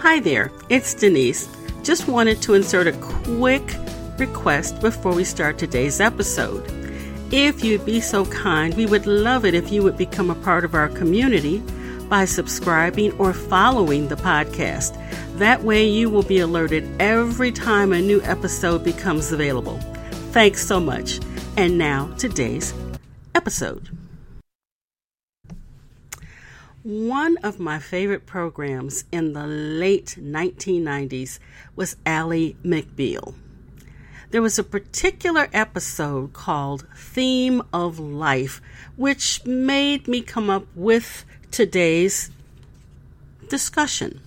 Hi there, it's Denise. Just wanted to insert a quick request before we start today's episode. If you'd be so kind, we would love it if you would become a part of our community by subscribing or following the podcast. That way, you will be alerted every time a new episode becomes available. Thanks so much. And now, today's episode. One of my favorite programs in the late 1990s was Ally McBeal. There was a particular episode called Theme of Life, which made me come up with today's discussion.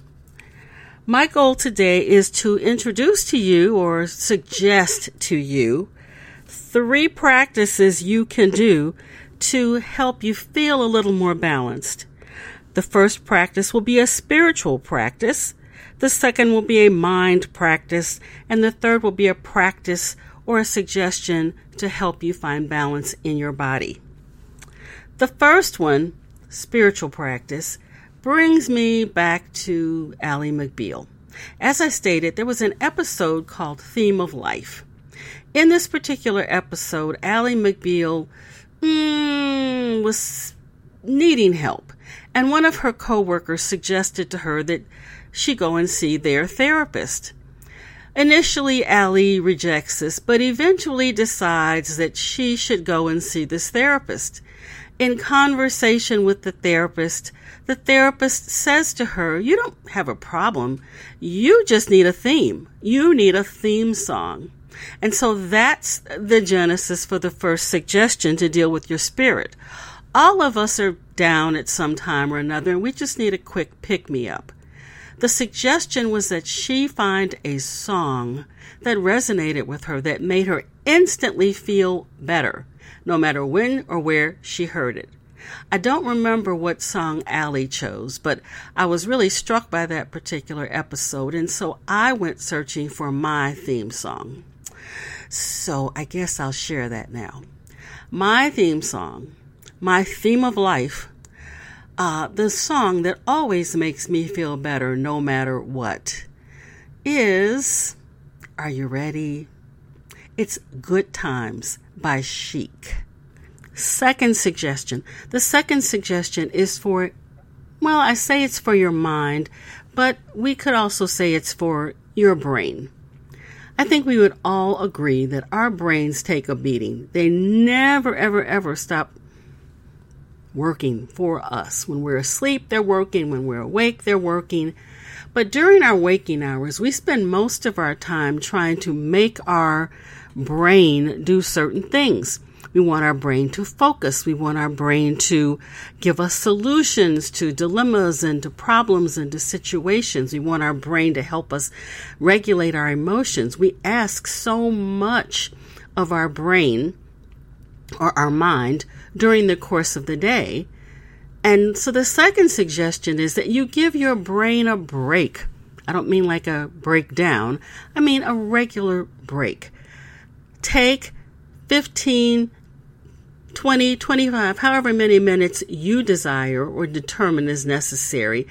My goal today is to introduce to you or suggest to you three practices you can do to help you feel a little more balanced. The first practice will be a spiritual practice. The second will be a mind practice. And the third will be a practice or a suggestion to help you find balance in your body. The first one spiritual practice brings me back to Ally McBeal. As I stated, there was an episode called Theme of Life. In this particular episode, Ally McBeal mm, was needing help, and one of her coworkers suggested to her that she go and see their therapist. Initially, Ally rejects this, but eventually decides that she should go and see this therapist. In conversation with the therapist, the therapist says to her, You don't have a problem. You just need a theme. You need a theme song. And so that's the genesis for the first suggestion to deal with your spirit. All of us are down at some time or another, and we just need a quick pick me up. The suggestion was that she find a song that resonated with her, that made her instantly feel better no matter when or where she heard it. I don't remember what song Ally chose, but I was really struck by that particular episode, and so I went searching for my theme song. So I guess I'll share that now. My theme song, my theme of life, uh, the song that always makes me feel better no matter what, is Are You Ready? It's Good Times by Chic. Second suggestion. The second suggestion is for, well, I say it's for your mind, but we could also say it's for your brain. I think we would all agree that our brains take a beating. They never, ever, ever stop working for us. When we're asleep, they're working. When we're awake, they're working. But during our waking hours, we spend most of our time trying to make our brain do certain things. We want our brain to focus. We want our brain to give us solutions to dilemmas and to problems and to situations. We want our brain to help us regulate our emotions. We ask so much of our brain or our mind during the course of the day. And so the second suggestion is that you give your brain a break. I don't mean like a breakdown. I mean a regular break. Take 15, 20, 25, however many minutes you desire or determine is necessary,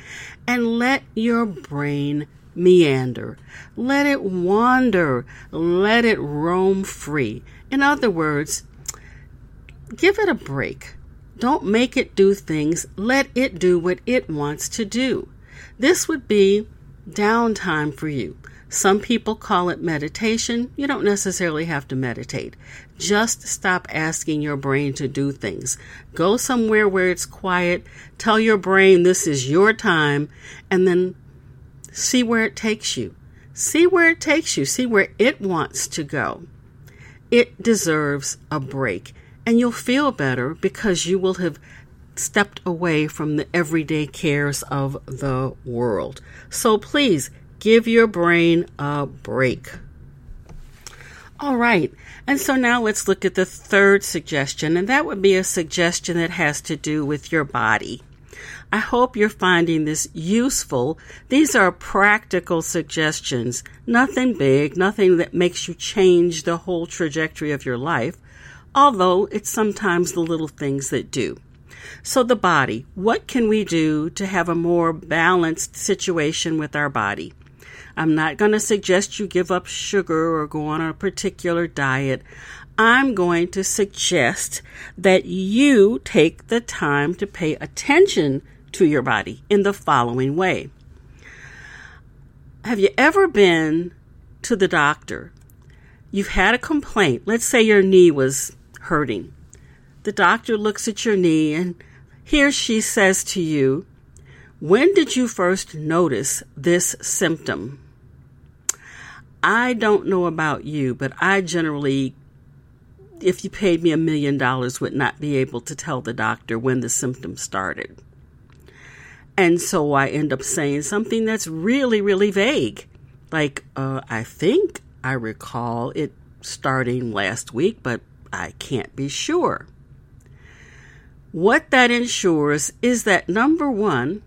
and let your brain meander. Let it wander. Let it roam free. In other words, give it a break. Don't make it do things. Let it do what it wants to do. This would be downtime for you. Some people call it meditation. You don't necessarily have to meditate. Just stop asking your brain to do things. Go somewhere where it's quiet. Tell your brain this is your time and then see where it takes you. See where it takes you. See where it wants to go. It deserves a break and you'll feel better because you will have stepped away from the everyday cares of the world. So please Give your brain a break. All right. And so now let's look at the third suggestion, and that would be a suggestion that has to do with your body. I hope you're finding this useful. These are practical suggestions, nothing big, nothing that makes you change the whole trajectory of your life, although it's sometimes the little things that do. So, the body, what can we do to have a more balanced situation with our body? I'm not going to suggest you give up sugar or go on a particular diet. I'm going to suggest that you take the time to pay attention to your body in the following way. Have you ever been to the doctor? You've had a complaint. Let's say your knee was hurting. The doctor looks at your knee and here she says to you, When did you first notice this symptom? I don't know about you, but I generally, if you paid me a million dollars, would not be able to tell the doctor when the symptoms started. And so I end up saying something that's really, really vague. Like, uh, I think I recall it starting last week, but I can't be sure. What that ensures is that number one,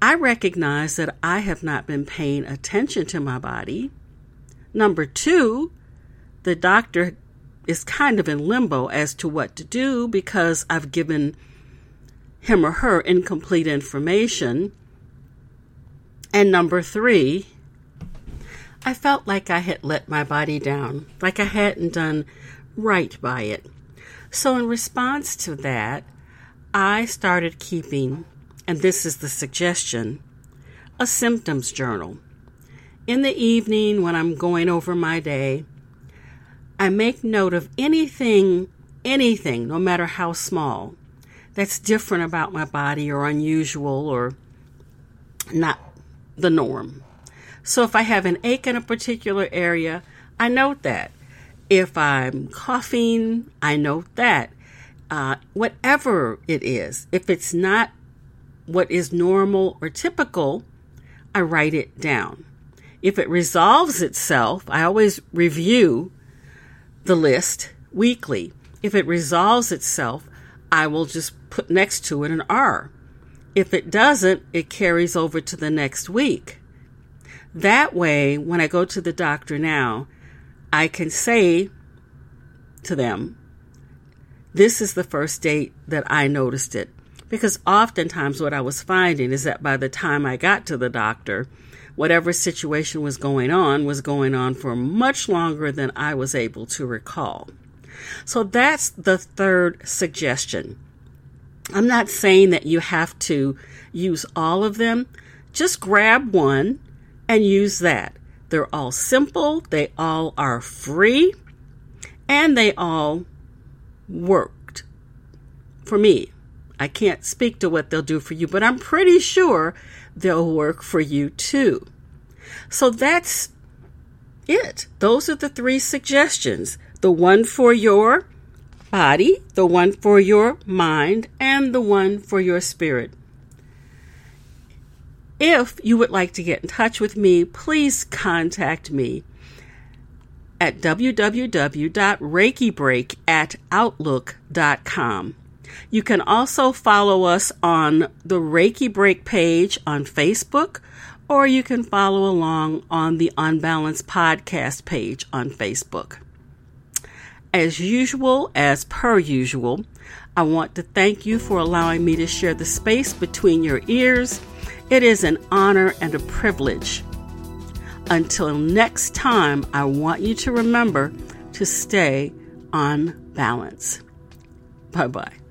I recognize that I have not been paying attention to my body. Number two, the doctor is kind of in limbo as to what to do because I've given him or her incomplete information. And number three, I felt like I had let my body down, like I hadn't done right by it. So, in response to that, I started keeping, and this is the suggestion, a symptoms journal. In the evening, when I'm going over my day, I make note of anything, anything, no matter how small, that's different about my body or unusual or not the norm. So if I have an ache in a particular area, I note that. If I'm coughing, I note that. Uh, whatever it is, if it's not what is normal or typical, I write it down. If it resolves itself, I always review the list weekly. If it resolves itself, I will just put next to it an R. If it doesn't, it carries over to the next week. That way, when I go to the doctor now, I can say to them, This is the first date that I noticed it. Because oftentimes, what I was finding is that by the time I got to the doctor, whatever situation was going on was going on for much longer than I was able to recall. So that's the third suggestion. I'm not saying that you have to use all of them, just grab one and use that. They're all simple, they all are free, and they all worked for me. I can't speak to what they'll do for you, but I'm pretty sure they'll work for you too. So that's it. Those are the three suggestions the one for your body, the one for your mind, and the one for your spirit. If you would like to get in touch with me, please contact me at www.reikibreak at outlook.com. You can also follow us on the Reiki Break page on Facebook, or you can follow along on the On Balance Podcast page on Facebook. As usual, as per usual, I want to thank you for allowing me to share the space between your ears. It is an honor and a privilege. Until next time, I want you to remember to stay on balance. Bye bye.